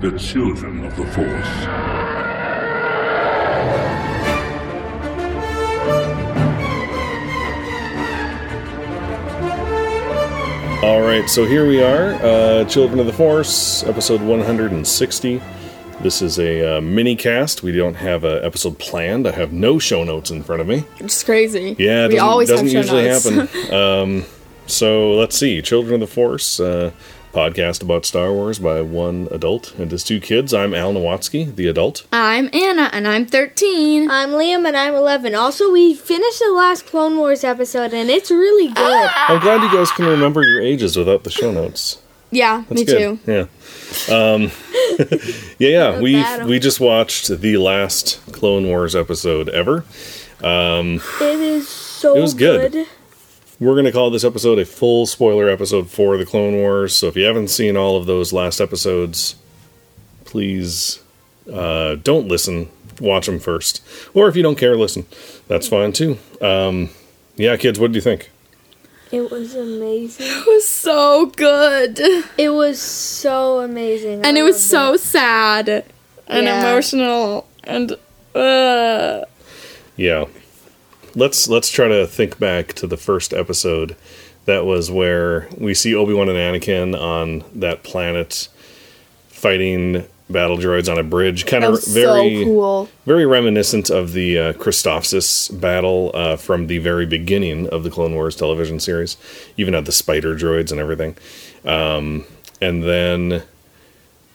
the children of the Force. All right, so here we are, uh, Children of the Force, episode 160. This is a uh, mini cast. We don't have an episode planned. I have no show notes in front of me. It's crazy. Yeah, it we doesn't, always doesn't have show usually notes. happen. um, so let's see. Children of the Force, uh, podcast about Star Wars by one adult and his two kids. I'm Al Nowatzki, the adult. I'm Anna, and I'm 13. I'm Liam and I'm 11. Also, we finished the last Clone Wars episode and it's really good. I'm glad you guys can remember your ages without the show notes. yeah, That's me good. too. Yeah. Um, yeah, yeah. We we just watched the last Clone Wars episode ever. It is so It was good. We're going to call this episode a full spoiler episode for the Clone Wars. So if you haven't seen all of those last episodes, please uh, don't listen. Watch them first. Or if you don't care, listen. That's fine too. Um, yeah, kids, what do you think? It was amazing. It was so good. It was so amazing. And I it was loved so sad and Yeah. emotional. And, uh. Yeah. Let's let's try to think back to the first episode. That was where we see Obi-Wan and Anakin on that planet fighting battle droids on a bridge. Kind of very so cool. very reminiscent of the uh, Christophsis battle uh, from the very beginning of the Clone Wars television series. Even had the spider droids and everything. Um, and then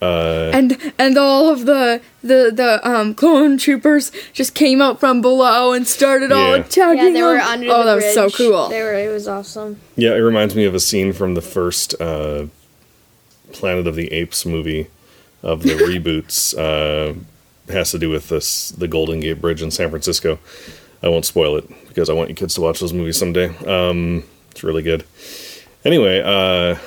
And and all of the the the um clone troopers just came out from below and started all attacking Yeah, they were under them. under oh, the that was so cool. They were. It was awesome. Yeah, it reminds me of a scene from the first uh, Planet of the Apes movie of the reboots. Uh, has to do with this the Golden Gate Bridge in San Francisco. I won't spoil it because I want you kids to watch those movies someday. Um, it's really good. Anyway, uh,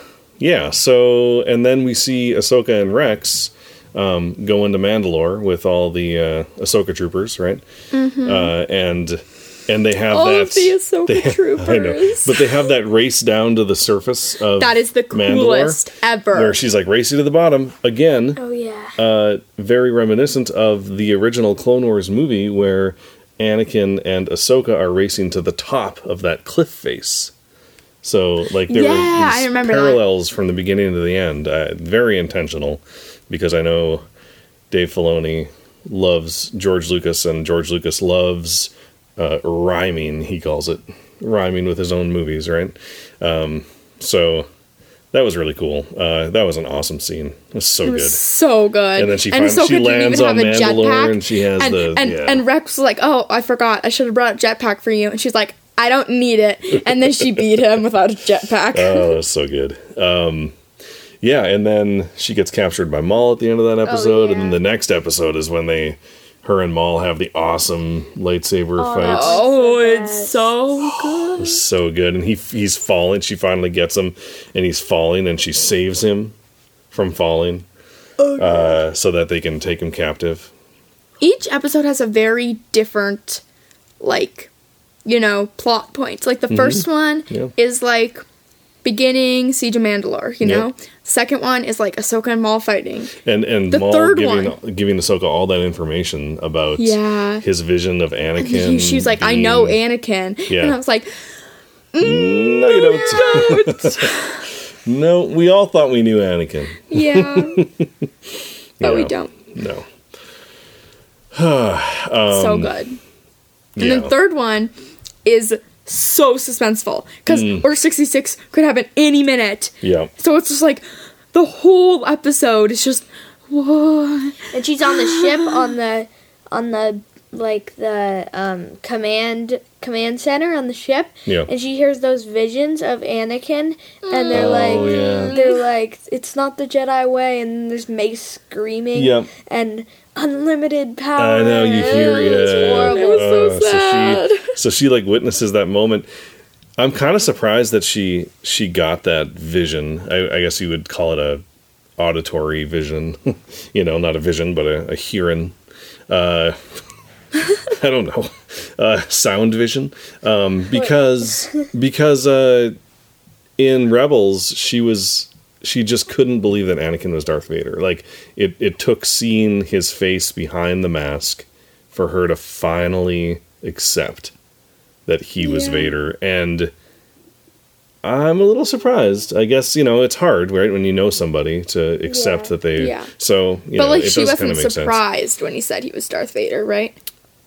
yeah. So and then we see Ahsoka and Rex um, go into Mandalore with all the uh, Ahsoka troopers, right? Uh, and and they have Mm-hmm. All that of the Ahsoka they- I know, troopers. but they have that race down to the surface of That is the Mandalore, coolest ever. Where she's like racing to the bottom again. Oh yeah. Uh, very reminiscent of the original Clone Wars movie where Anakin and Ahsoka are racing to the top of that cliff face. So like there Yeah, were these remember that. parallels from the beginning to the end. Uh, very intentional because I know Dave Filoni loves George Lucas and George Lucas loves uh, rhyming. He calls it rhyming with his own movies, right? Um, so that was really cool. Uh, that was an awesome scene. It was so It was good. so good. And then she finally- Ahsoka she lands on Mandalore and she has and, the- and, yeah. and Rex was like, "Oh, I forgot. I should have brought a jetpack for you." And she's like, "I don't need it." And then she beat him without a jetpack. Oh, that was so good. Um, yeah, and then she gets captured by Maul at the end of that episode, and then the next episode is when they, her and Maul have the awesome lightsaber fight. oh, it's so good. It's so good, and he he's falling. She finally gets him, and he's falling, and she saves him from falling, uh, so that they can take him captive. Each episode has a very different, like, you know, plot points. Like the first one Mm-hmm. Yeah. is like beginning Siege of Mandalore. You Yep. know, second one is like Ahsoka and Maul fighting. And and The Maul third giving giving Ahsoka all that information about Yeah. his vision of Anakin. he, she's like, "I know Anakin," Yeah. and I was like, No, you don't. no, we all thought we knew Anakin. "Yeah," but we don't. No. so good. And Um, Yeah. the third one is so suspenseful because Mm. Order 66 could happen any minute. Yeah. So it's just like the whole episode is just whoa. And she's on the ship on the on the like the um command command center on the ship. Yeah. And she hears those visions of Anakin and they're like Oh, yeah. they're like it's not the Jedi way and there's Mace screaming Yep. and unlimited power. I know you hear It was yeah. horrible. It was so sad. So she, so she like witnesses that moment. I'm kind of surprised that she she got that vision. I, I guess you would call it a auditory vision. you know, not a vision, but a, a hearing. Uh, I don't know, uh, sound vision. Um, because because uh, in Rebels she was she just couldn't believe that Anakin was Darth Vader. Like it, it took seeing his face behind the mask for her to finally accept that he was Yeah. Vader. And I'm a little surprised. I guess, you know, it's hard, right, when you know somebody to accept Yeah. that they Yeah. so you but know, like it she wasn't kinda sense. surprised when he said he was Darth Vader, right?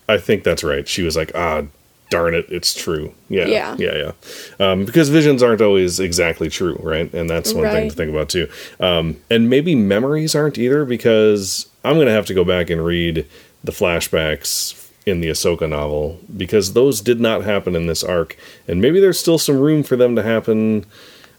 I think that's right. She was like, ah, darn it, it's true. Yeah. Yeah. Yeah. Yeah. Um, because visions aren't always exactly true, right? And that's one thing to think about too. Um, and maybe memories aren't either because I'm going to have to go back and read the flashbacks in the Ahsoka novel because those did not happen in this arc. And maybe there's still some room for them to happen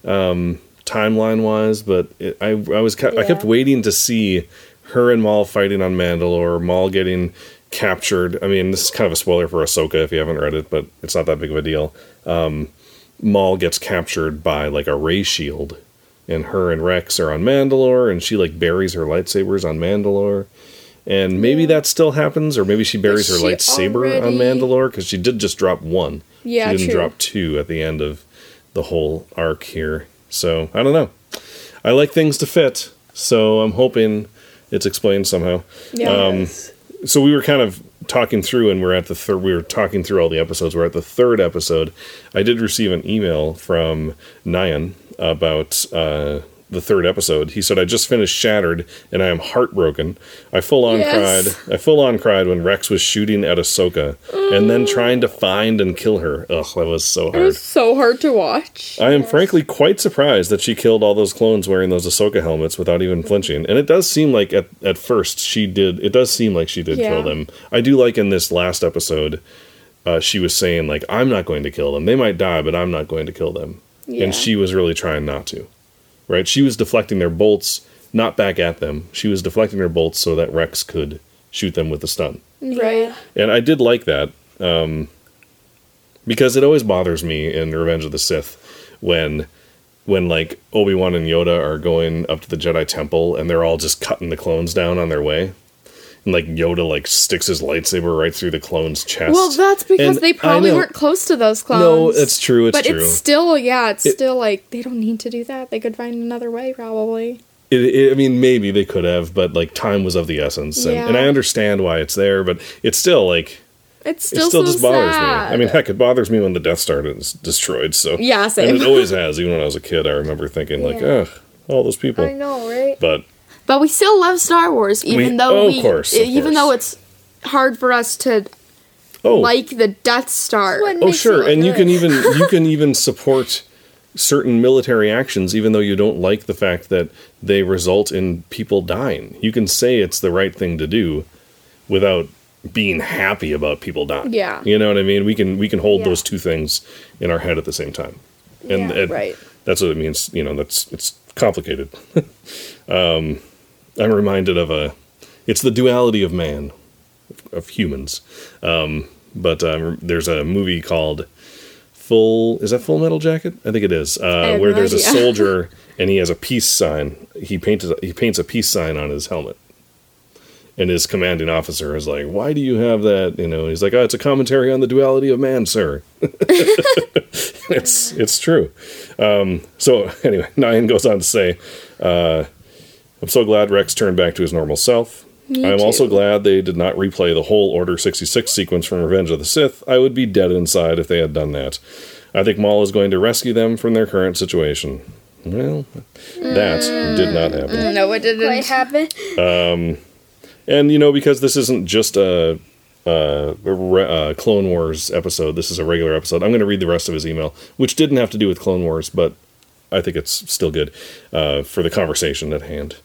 um, timeline wise, but it, I, I was ke- I kept waiting to see her and Maul fighting on Mandalore, Maul getting captured. I mean, this is kind of a spoiler for Ahsoka if you haven't read it, but it's not that big of a deal. Um, Maul gets captured by like a ray shield, and her and Rex are on Mandalore, and she like buries her lightsabers on Mandalore. And maybe that still happens, or maybe she buries her she lightsaber on already- Mandalore because she did just drop one. Yeah, she didn't true. drop two at the end of the whole arc here. So I don't know. I like things to fit, so I'm hoping it's explained somehow. Yeah. Um, so we were kind of talking through, and we're at the third. We were talking through all the episodes. We're at the third episode. I did receive an email from Nyan about uh, the third episode. He said, "I just finished Shattered, and I am heartbroken. I full on Yes. cried. I full on cried when Rex was shooting at Ahsoka, and then trying to find and kill her. Ugh, that was so hard. It was so hard to watch. I am frankly quite surprised that she killed all those clones wearing those Ahsoka helmets without even flinching. And it does seem like at, at first she did. It does seem like she did Yeah. kill them. I do like in this last episode, uh, she was saying like, "I'm not going to kill them. They might die, but I'm not going to kill them." Yeah. And she was really trying not to. Right? She was deflecting their bolts, not back at them. She was deflecting their bolts so that Rex could shoot them with the stun Right. and I did like that um, because it always bothers me in Revenge of the Sith when when like Obi Wan and Yoda are going up to the Jedi Temple and they're all just cutting the clones down on their way, and like Yoda like sticks his lightsaber right through the clone's chest. Well, that's because And they probably weren't close to those clones. No, it's true. It's but true. it's still, yeah, it's It- still like they don't need to do that. They could find another way, probably. It, it, I mean, maybe they could have, but like time was of the essence, and, and I understand why it's there, but it's still like It's still, it still so just bothers sad. me. I mean, heck, it bothers me when the Death Star is destroyed. So Yeah, and it always has. Even when I was a kid, I remember thinking like, Yeah. ugh, all those people. I know, right? But but we still love Star Wars, even We- though oh, we, course, even course. though it's hard for us to oh, like the Death Star. Oh, sure, it and you can even you can even support certain military actions, even though you don't like the fact that they result in people dying. You can say it's the right thing to do without being happy about people dying. Yeah. you know what I mean. We can we can hold Yeah. those two things in our head at the same time, and Yeah, it- right. That's what it means. You know, that's it's complicated. um, I'm reminded of a. It's the duality of man, of, of humans. Um, but um, there's a movie called Full. Is that Full Metal Jacket? I think it is. Uh, where no there's a soldier and he has a peace sign. He paints he paints a peace sign on his helmet. And his commanding officer is like, "Why do you have that?" You know, he's like, "Oh, it's a commentary on the duality of man, sir." it's it's true. Um, so anyway, Nyan goes on to say, uh, "I'm so glad Rex turned back to his normal self. Me I'm also glad they did not replay the whole Order 66 sequence from Revenge of the Sith. I would be dead inside if they had done that. I think Maul is going to rescue them from their current situation." Well, that did not mm, happen. No, it didn't. Quite happen. Um, and you know, because this isn't just a, a, a a Clone Wars episode, this is a regular episode. I'm going to read the rest of his email, which didn't have to do with Clone Wars, but I think it's still good uh, for the conversation at hand.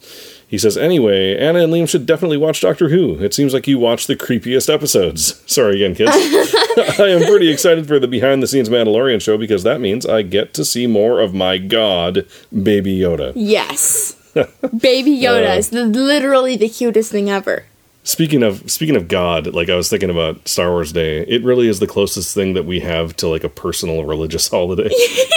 He says, anyway, Anna and Liam should definitely watch Doctor Who. It seems like you watch the creepiest episodes. Sorry again, kids. I am pretty excited for the behind the scenes Mandalorian show because that means I get to see more of my god, Baby Yoda. Yes. Baby Yoda is the, literally the cutest thing ever. Speaking of speaking of God, like I was thinking about Star Wars Day, it really is the closest thing that we have to like a personal religious holiday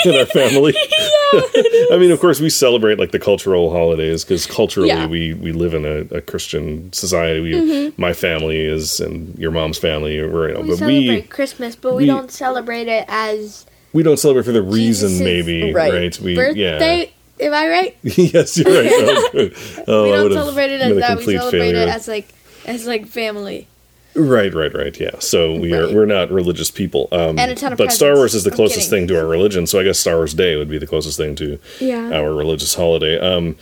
in our family. yeah, I mean, of course, we celebrate like the cultural holidays because culturally Yeah. we we live in a, a Christian society. We, mm-hmm. My family is, and your mom's family, or, you know, We but celebrate we Christmas, but we, we- don't celebrate it as we don't celebrate for the reason, Jesus' maybe, right? We birthday. yeah. Am I right? yes, you're right. Oh. Oh, we don't celebrate it as that. We celebrate failure. it as like as like family. Right, right, right. Yeah. So we are we're not religious people. Um, And a ton of but Star. Wars is the closest thing to our religion. So I guess Star Wars Day would be the closest thing to Yeah. our religious holiday. Um,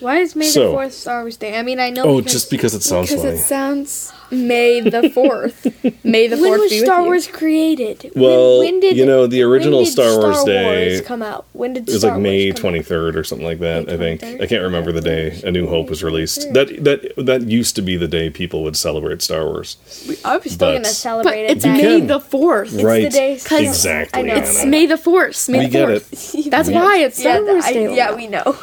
Why is May So- the Fourth Star Wars Day? I mean, I know. oh, because just because it sounds Because funny. it sounds May the fourth. May the Fourth. when fourth was be with Star you. Wars created? Well, when, when did you know, the original when did Star Wars Day- Wars come out? When did It was Star like May Wars come twenty out? third or something like that. I think I can't remember the day A New Hope was released. That that that used to be the day people would celebrate Star Wars. I was still gonna But celebrate it. it's back. May the fourth. right? the day- 'cause exactly. I know. It's May the fourth. May We the get fourth. it. That's We- why it's Star yeah, Wars Day. yeah, we know.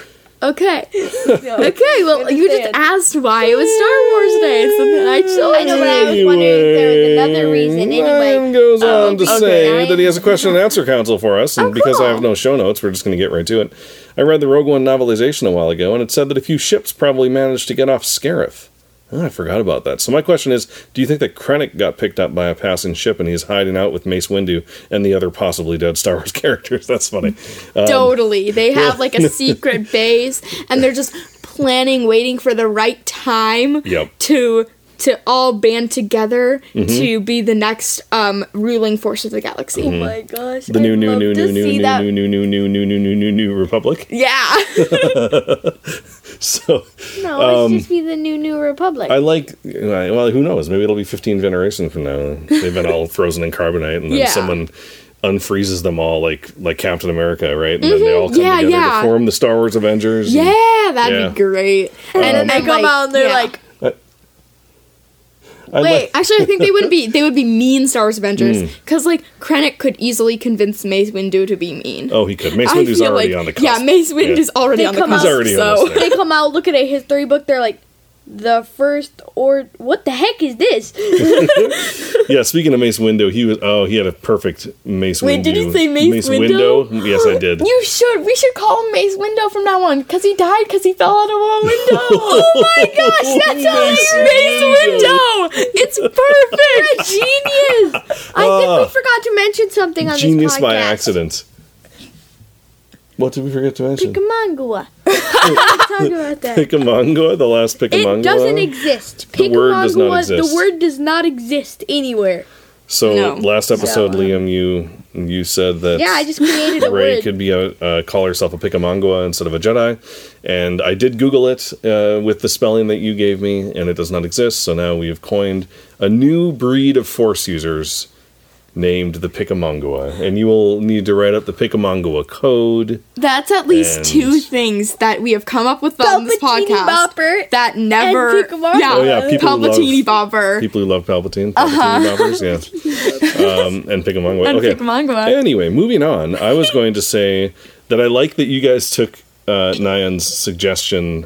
Okay. No. Okay. Well, you just asked why it was Star Wars Day, so then I chose I know, but I was it. wondering if there was another reason. Anyway, Nyan goes oh, on to okay. say that he has a question and answer council for us, and Oh, because I cool. have no show notes, we're just going to get right to it. I read the Rogue One novelization a while ago, and it said that a few ships probably managed to get off Scarif. Oh, I forgot about that. So my question is, do you think that Krennic got picked up by a passing ship and he's hiding out with Mace Windu and the other possibly dead Star Wars characters? That's funny. Um, Totally. They have like a secret base and they're just planning, waiting for the right time Yep. to to all band together to be the next um, ruling force of the galaxy. oh my gosh, the new, new, new, new, new, new, new, new, new, new, new, new, new, new, new Republic. Yeah. So No, Um, let's just be the new New Republic. I like. Well, who knows? Maybe it'll be 15 generations from now. They've been all frozen in carbonite, and then Yeah. someone unfreezes them all, like like Captain America, right? And then they all come Mm-hmm. Yeah, together yeah. to form the Star Wars Avengers. and- yeah, that'd Yeah. be great. and then they come like, out and they're yeah. like, I Wait, like- actually, I think they would be they would be mean Star Wars Avengers Hmm. because like Krennic could easily convince Mace Windu to be mean. oh, he could. Mace I Windu's feel already like- on the cusp. Yeah, Mace Windu's already They on the come cusp. out- He's already so almost there. they come out, look at a history book, they're like, the first or what the heck is this? Yeah, speaking of Mace Window, he was. Oh, he had a perfect Mace Window. Wait, Windu. did you say Mace window? Windu? Yes, I did. you should. We should call him Mace Window from now on because he died because he fell out of a window. oh my gosh, that's Mace Mace Window. It's perfect. You're a genius! I think Ah. we forgot to mention something on Genius this podcast. Genius by accident. What did we forget to mention? Picamangua. Talk about that. Picamangua, the last Picamangua. It doesn't exist. The word does not exist. the word does not exist anywhere. So No. last episode, So, uh, Liam, you you said that Yeah, I just created a Rey word. could be a uh, call herself a Picamangua instead of a Jedi, and I did Google it uh, with the spelling that you gave me, and it does not exist. So now we have coined a new breed of Force users named the Picamangua, and you will need to write up the Picamangua code. That's at least two things that we have come up with on this Palpatine podcast Bopper that never. and Yeah, Oh, yeah, people who love- Palpatine Bopper People who love Palpatine, Palpatine boppers, yeah, um, and Picamangua. Uh-huh. and okay, Picamangua. Anyway, moving on. I was going to say that I like that you guys took uh, Nyan's suggestion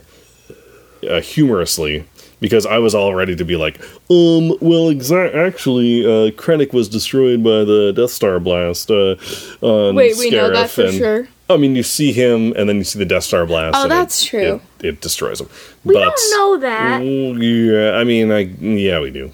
uh, humorously because I was all ready to be like, um, well, exa- actually, uh, Krennic was destroyed by the Death Star blast. Uh, on Wait, we know that for and- sure. I mean, you see him, and then you see the Death Star blast. Oh, and that's it, true. It, it destroys him. We but, don't know that. Mm, Yeah, I mean, I yeah, we do.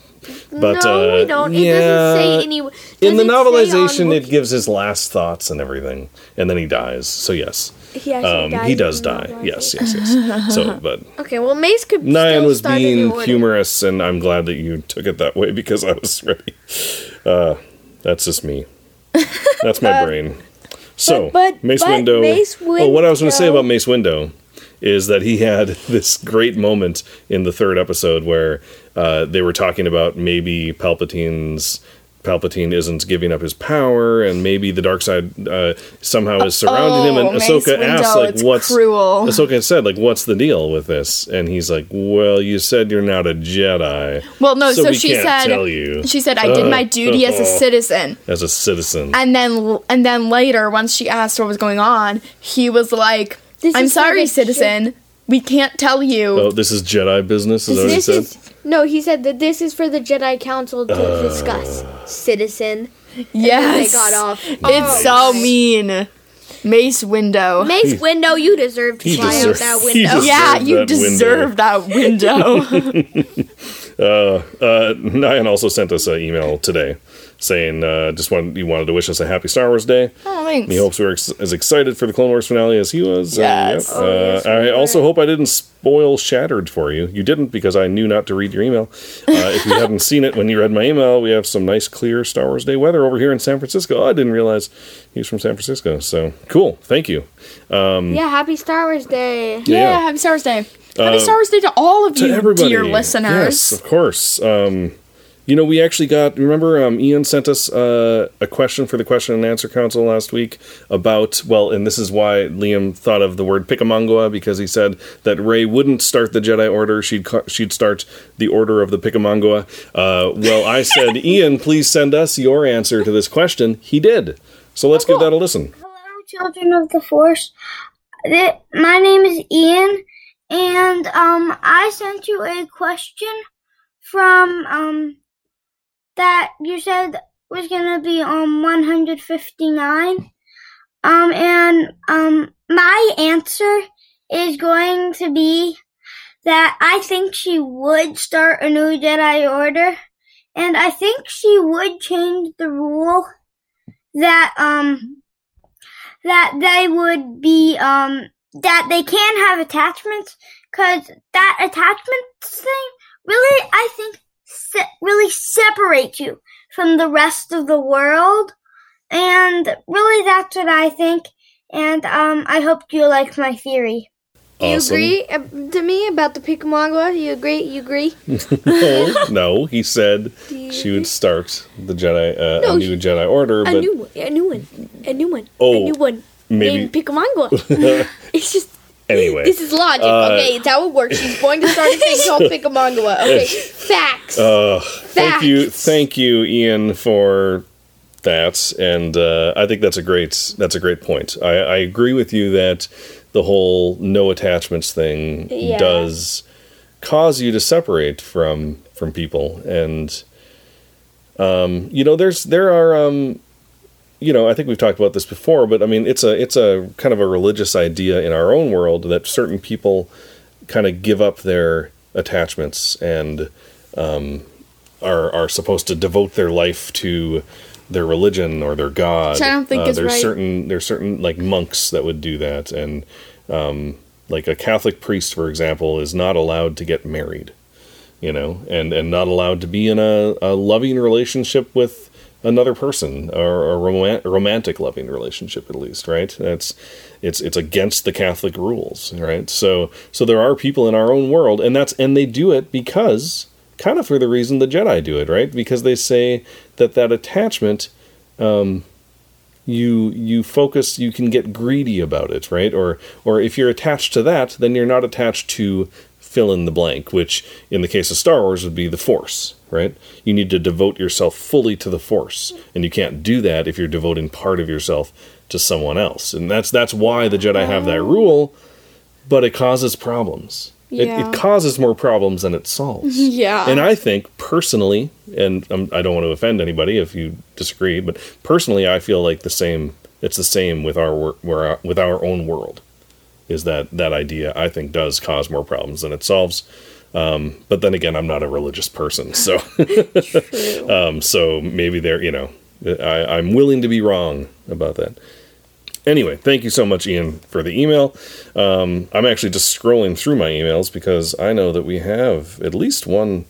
But no, uh, we don't. It yeah, doesn't say any. in the does say on novelization, it gives his last thoughts and everything, and then he dies. So yes, He actually um, dies he does die. Yes, yes, yes. So, but Okay, well, Mace could. Nyan still was being humorous, and I'm glad that you took it that way because I was ready. Uh, that's just me. That's my brain. So, but- Mace but Window. Mace oh, what I was going to say about Mace Window is that he had this great moment in the third episode where uh, they were talking about maybe Palpatine's Palpatine isn't giving up his power, and maybe the dark side uh, somehow is surrounding him. Oh, And Mace Ahsoka asked, Windu, like, it's "What's cruel." Ahsoka said, like, "What's the deal with this?" And he's like, "Well, you said you're not a Jedi." Well, no. So, we she can't said. tell you She said I did my duty as a citizen, as a citizen. and then and then later, once she asked what was going on, he was like, This "I'm sorry, the citizen. We can't tell you." oh, this is Jedi business. Is that what he This said? is no. He said that this is for the Jedi Council to Uh. discuss. Citizen. yes, They got off. It's Oh, so my. mean. Mace Window. Mace Window, you deserve to He fly deserved- out that window. deserved- yeah, that you window. deserve that window. Uh, Nyan also sent us an email today saying uh, just wanted you wanted to wish us a happy Star Wars Day. Oh, thanks. He hopes we are ex- as excited for the Clone Wars finale as he was. Uh, Yes. yep. Oh, yes, Uh, I also hope I didn't spoil Shattered for you. You didn't because I knew not to read your email. Uh, if you haven't seen it when you read my email, we have some nice, clear Star Wars Day weather over here in San Francisco. Oh, I didn't realize he was from San Francisco. So cool. Thank you. yeah, happy Star Wars Day. yeah, Yeah. happy Star Wars Day. Happy Star Wars Day to all of to you, everybody. dear listeners. Yes, of course. Um, you know, we actually got. Remember, um, Ian sent us uh, a question for the question and answer council last week about. Well, and this is why Liam thought of the word Picamongua because he said that Rey wouldn't start the Jedi Order; she'd she'd start the Order of the Picamongua. Uh, well, I said, Ian, please send us your answer to this question. He did. So let's give that a listen. Hello, children of the Force. My name is Ian, and um, I sent you a question from um that you said was gonna be on 159. Um, and um, my answer is going to be that I think she would start a new Jedi Order, and I think she would change the rule that um that they would be um that they can have attachments because that attachment thing really I think se- really separate you from the rest of the world and really that's what I think and um I hope you like my theory. Do you agree uh, to me about the Picamongua? You agree? You agree? no, no, he said she would start the Jedi uh, No, a new Jedi Order, A but new one. A new one. A new one. Oh, a new one. maybe- Named Picamongua. it's just. Anyway. This is logic. Uh, okay, it's how it works. She's going to start a thing called Picamongua. Okay, facts. Uh, thank you, thank you, Ian, for that, and uh, I think that's a great that's a great point. I, I agree with you that the whole no attachments thing Yeah. does cause you to separate from from people, and um, you know, there's there are um, you know, I think we've talked about this before, but I mean, it's a it's a kind of a religious idea in our own world that certain people kind of give up their attachments and um, are are supposed to devote their life to their religion or their god. Which I don't think uh, is there's right. certain there's certain like monks that would do that, and um, like a Catholic priest, for example, is not allowed to get married, you know, and and not allowed to be in a, a loving relationship with another person or a roman- romantic loving relationship at least right? That's it's it's against the catholic rules right? So so there are people in our own world and that's and they do it because kind of for the reason the jedi do it right? Because they say that that attachment um you you focus you can get greedy about it right? Or or if you're attached to that then you're not attached to fill in the blank which in the case of star wars would be the force right you need to devote yourself fully to the force and you can't do that if you're devoting part of yourself to someone else and that's that's why the jedi have that rule but it causes problems it, Yeah. it causes more problems than it solves Yeah. and I think personally, and um, I don't want to offend anybody if you disagree, but personally, I feel like the same. It's the same with our- with our own world. Is that that idea? I think does cause more problems than it solves. Um, but then again, I'm not a religious person, so um, so maybe there, you know, I, I'm willing to be wrong about that. Anyway, thank you so much, Ian, for the email. Um, I'm actually just scrolling through my emails because I know that we have at least one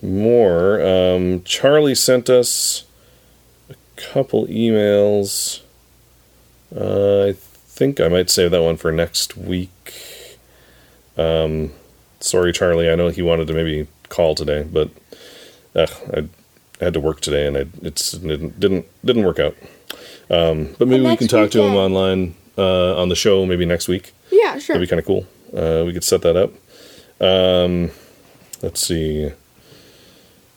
more. Um, Charlie sent us a couple emails. Uh, I think I might save that one for next week. Um, sorry, Charlie. I know he wanted to maybe call today, but uh, I had to work today, and I it's it didn't didn't didn't work out. Um, but maybe we can talk to him online uh, on the show maybe next week. yeah, sure. That'd be kind of cool. Uh, we could set that up. Um, let's see.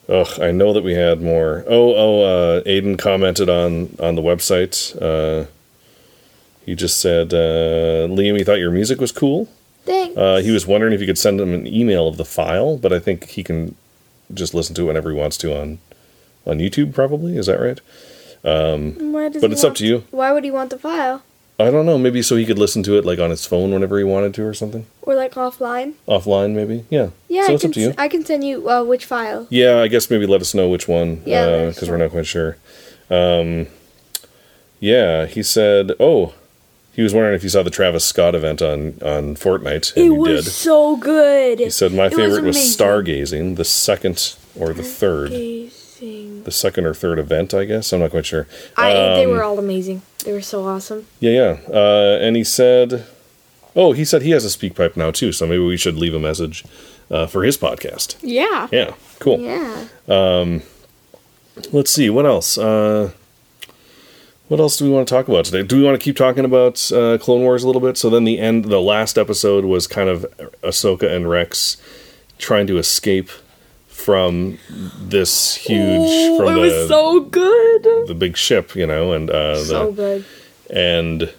Ugh, I know that we had more. Oh, oh, uh, Aiden commented on on the website. Uh, he just said, uh, Liam, he thought your music was cool. Thanks. Uh, he was wondering if you could send him an email of the file, but I think he can just listen to it whenever he wants to on on YouTube. Probably is that right? Does but it's up to you. Why would he want the file? I don't know. Maybe so he could listen to it like on his phone whenever he wanted to or something. Or like offline? Offline, maybe. Yeah. Yeah, So I it's can up to you. s- I can send you uh, which file. Yeah, I guess maybe let us know which one. Yeah, because we're not quite sure. Um, yeah, he said. Oh, he was wondering if you saw the Travis Scott event on on Fortnite, and It you was did. so good. He said my It favorite was, amazing. stargazing, the second or the third, Amazing. the second or third event, I guess. I'm not quite sure. I, they Um, were all amazing. They were so awesome. Yeah, yeah. Uh, and he said, oh, he said he has a SpeakPipe now too, so maybe we should leave a message uh, for his podcast. Yeah. Yeah, cool. Yeah. Um, Let's see what else. Uh, what else do we want to talk about today? Do we want to keep talking about uh, Clone Wars a little bit? So then the end, the last episode was kind of Ahsoka and Rex trying to escape from this huge Oh, from it the was so good. the big ship, you know, and uh, so the good. and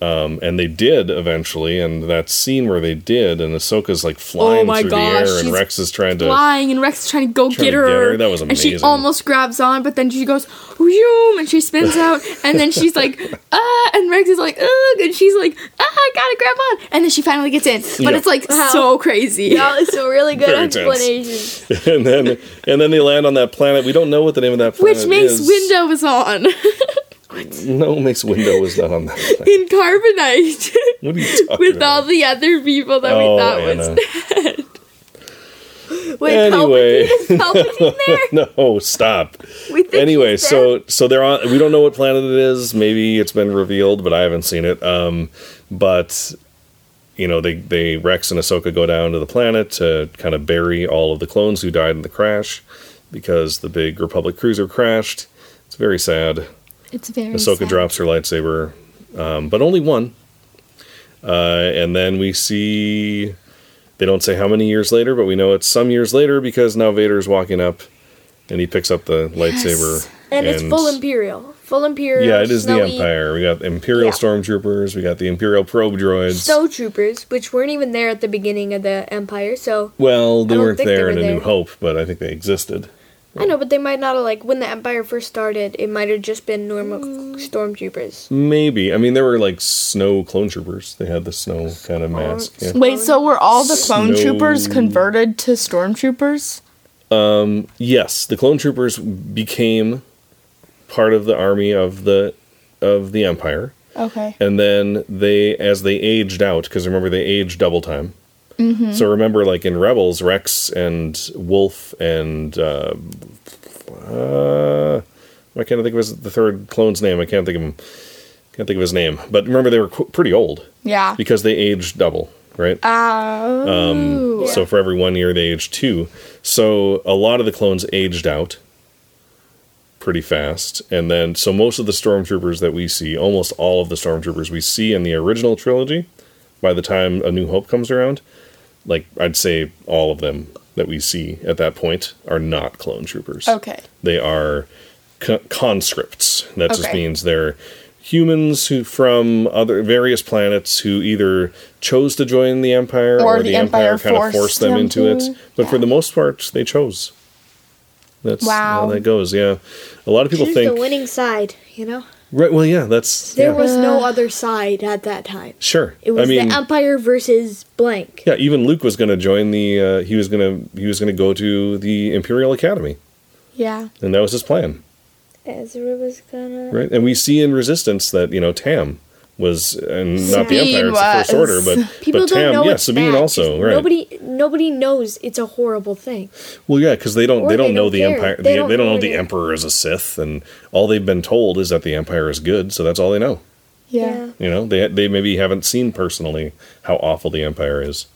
um, and they did eventually, and that scene where they did, and Ahsoka's like flying Oh my through gosh, the air, and Rex is trying to Flying and Rex is trying to go Trying get to her. get her, that was And she almost grabs on, but then she goes, Whoom, and she spins out, and then she's like, ah, and Rex is like, ugh, and she's like, ah, I gotta grab on, and then she finally gets in. But Yeah. it's like Wow. so crazy. That was a really good Very tense. explanation. and then and then they land on that planet. We don't know what the name of that planet is. Which makes is. Windows on No, makes window is not on that. Planet. in Carbonite What are you talking with all the other people that Oh, we thought was Wait, Anyway. Palpatine, is Palpatine there? no, stop. We think Anyway, he's so so they're on. We don't know what planet it is. Maybe it's been revealed, but I haven't seen it. Um, but you know, they they Rex and Ahsoka go down to the planet to kind of bury all of the clones who died in the crash because the big Republic cruiser crashed. It's very sad. It's very Ahsoka sad. drops her lightsaber, um, but only one. Uh, and then we see. They don't say how many years later, but we know it's some years later because now Vader's walking up, and he picks up the lightsaber. And, it's full Imperial. Full Imperial. Yeah, it is the Empire. We got Imperial Yeah. stormtroopers. We got the Imperial probe droids. Snow troopers, which weren't even there at the beginning of the Empire, so well, they weren't think they there were in A New. Hope, but I think they existed. I know, but they might not have like when the Empire first started. It might have just been normal Mm. stormtroopers. Maybe. I mean, there were like snow clone troopers. They had the snow kind of mask. Yeah. Wait, so were all the clone Snow- troopers converted to stormtroopers? Um, Yes, the clone troopers became part of the army of the of the Empire, Okay. and then they, as they aged out, because remember they aged double time. Mm-hmm. So remember, like in Rebels, Rex and Wolffe and uh, uh, I can't think of his, the third clone's name. I can't think of him. Can't think of his name. But remember, they were qu- pretty old Yeah. because they aged double, right? Oh. So for every one year, they aged two. So a lot of the clones aged out pretty fast. And then, so most of the stormtroopers that we see, almost all of the stormtroopers we see in the original trilogy, by the time A New Hope comes around, like I'd say all of them that we see at that point are not clone troopers. okay. They are co- conscripts. That just means they're humans who from other various planets who either chose to join the empire or, Or the, the empire, Empire kind of forced forced them them into it. to. But for the most part, they chose. That's how that goes. Yeah, a lot of people Choose think the winning side, you know. Right. Well, yeah, that's There yeah. was no other side at that time. sure. It was I mean, the Empire versus blank. yeah, even Luke was going to join the. Uh, he was going to. He was going to go to the Imperial Academy, Yeah. and that was his plan. Ezra was gonna. right? And we see in Resistance that you know Tam was, and not the Sabine Empire, it's the First. Order, but People but don't Tam, know yeah, Sabine bad. also, right? Nobody, nobody knows it's a horrible thing. well, yeah, because they don't Or they don't they know don't the care. Empire. They They, don't they don't know know the Emperor is a Sith, and all they've been told is that the Empire is good. So that's all they know. Yeah. You know, they they maybe haven't seen personally how awful the Empire is.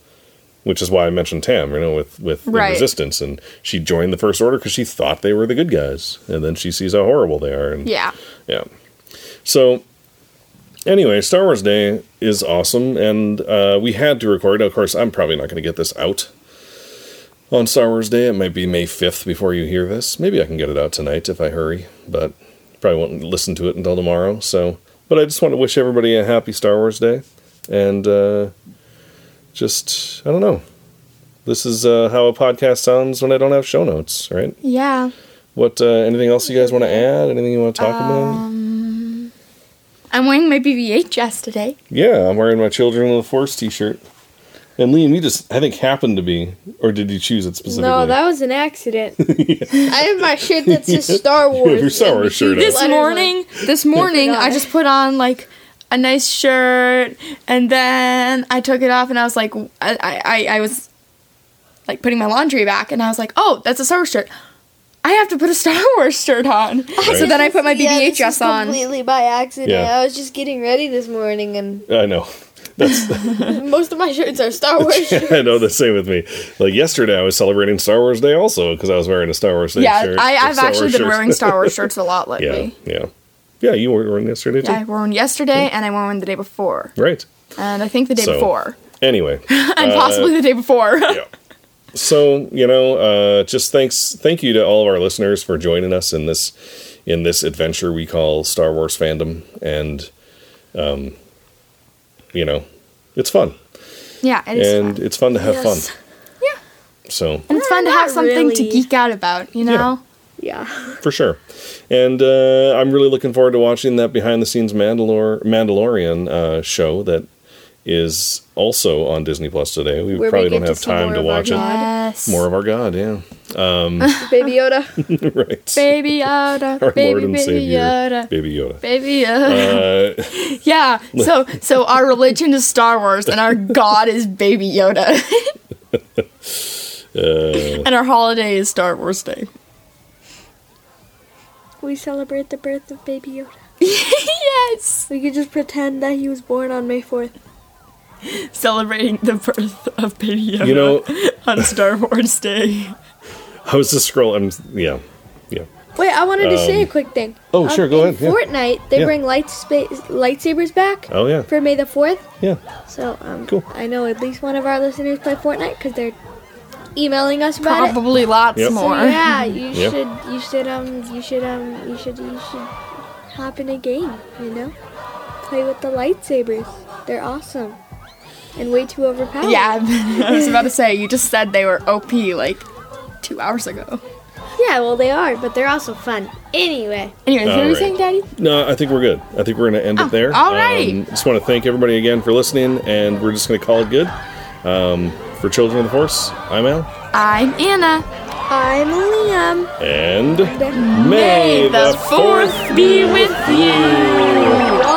Which is why I mentioned Tam, you know, with with the Right. Resistance, and she joined the First Order because she thought they were the good guys, and then she sees how horrible they are, and Yeah. Yeah. So, anyway, Star Wars Day is awesome, and uh, we had to record. Of course, I'm probably not going to get this out on Star Wars Day. It might be May 5th before you hear this. Maybe I can get it out tonight if I hurry, but probably won't listen to it until tomorrow. So, but I just want to wish everybody a happy Star Wars Day, and uh, just I don't know. This is uh, how a podcast sounds when I don't have show notes, right? Yeah. What? Uh, anything else you guys want to add? Anything you want to talk about? I'm wearing my BB-8 dress today. Yeah, I'm wearing my Children of the Force T-shirt. And Liam, you just I think happened to be, or did you choose it specifically? No, that was an accident. I have my shirt that says Star Wars. Your Star Wars shirt two on. This letters morning, this morning, I just put on like a nice shirt, and then I took it off, and I was like, I, I, I was like putting my laundry back, and I was like, oh, that's a Star Wars shirt. I have to put a Star Wars shirt on. So then I put my BB-8 Yeah, dress on. Completely by accident. Yeah. I was just getting ready this morning, and I know. That's most of my shirts are Star Wars. shirts. I know the same with me. Like yesterday, I was celebrating Star Wars Day also because I was wearing a Star Wars Day Yeah, shirt. I, a I've Star actually Wars been shirt. wearing Star Wars shirts a lot lately. yeah, yeah. yeah. You wore one yesterday too, Yeah, I wore one yesterday, and I wore one the day before, right? and I think the day So- before, Anyway, and possibly uh, the day before. yeah. So you know, uh, just thanks, thank you to all of our listeners for joining us in this in this adventure we call Star Wars fandom, and um, you know, it's fun yeah, it is and fun. it's fun to have Yes. fun. Yeah. So And it's fun to have something to geek out about, you know? Yeah. for sure. And uh, I'm really looking forward to watching that behind the scenes Mandalor- Mandalorian uh, show that is also on Disney Plus today. We Where probably get don't have see time to watch it. Yes. More of our God, yeah. Um, Baby Yoda. right. Baby Yoda. Our baby, Lord and baby Savior, Yoda. Baby Yoda. Baby Yoda. Uh, yeah. So so our religion is Star Wars and our God is Baby Yoda. uh, and our holiday is Star Wars Day. We celebrate the birth of Baby Yoda. yes. We could just pretend that he was born on May 4th. Celebrating the birth of Baby Yoda you know, on Star Wars Day. I was just scrolling. Yeah, yeah. Wait, I wanted to say a quick thing. Oh, sure, go in ahead, yeah. Fortnite, they Yeah. bring light spa- lightsabers back Oh yeah, for May the 4th. yeah. So, um, Cool. I know at least one of our listeners play Fortnite because they're emailing us about it. Probably lots Yep. So more. yeah, you Yeah. should, you should, um, you should, um, you should, you should hop in a game. You know, play with the lightsabers. They're awesome and way too overpowered. Yeah, I was about to say, you just said they were OP like two hours ago. Yeah, well, they are, but they're also fun. Anyway, Anyways, what were you Alright. saying, Daddy? No, I think we're good. I think we're going to end Oh, it there. alrighty. Um, just want to thank everybody again for listening, and we're just going to call it good. Um, for Children of the Force, I'm Al, I'm Anna. I'm Liam. and And- may the fourth be with you.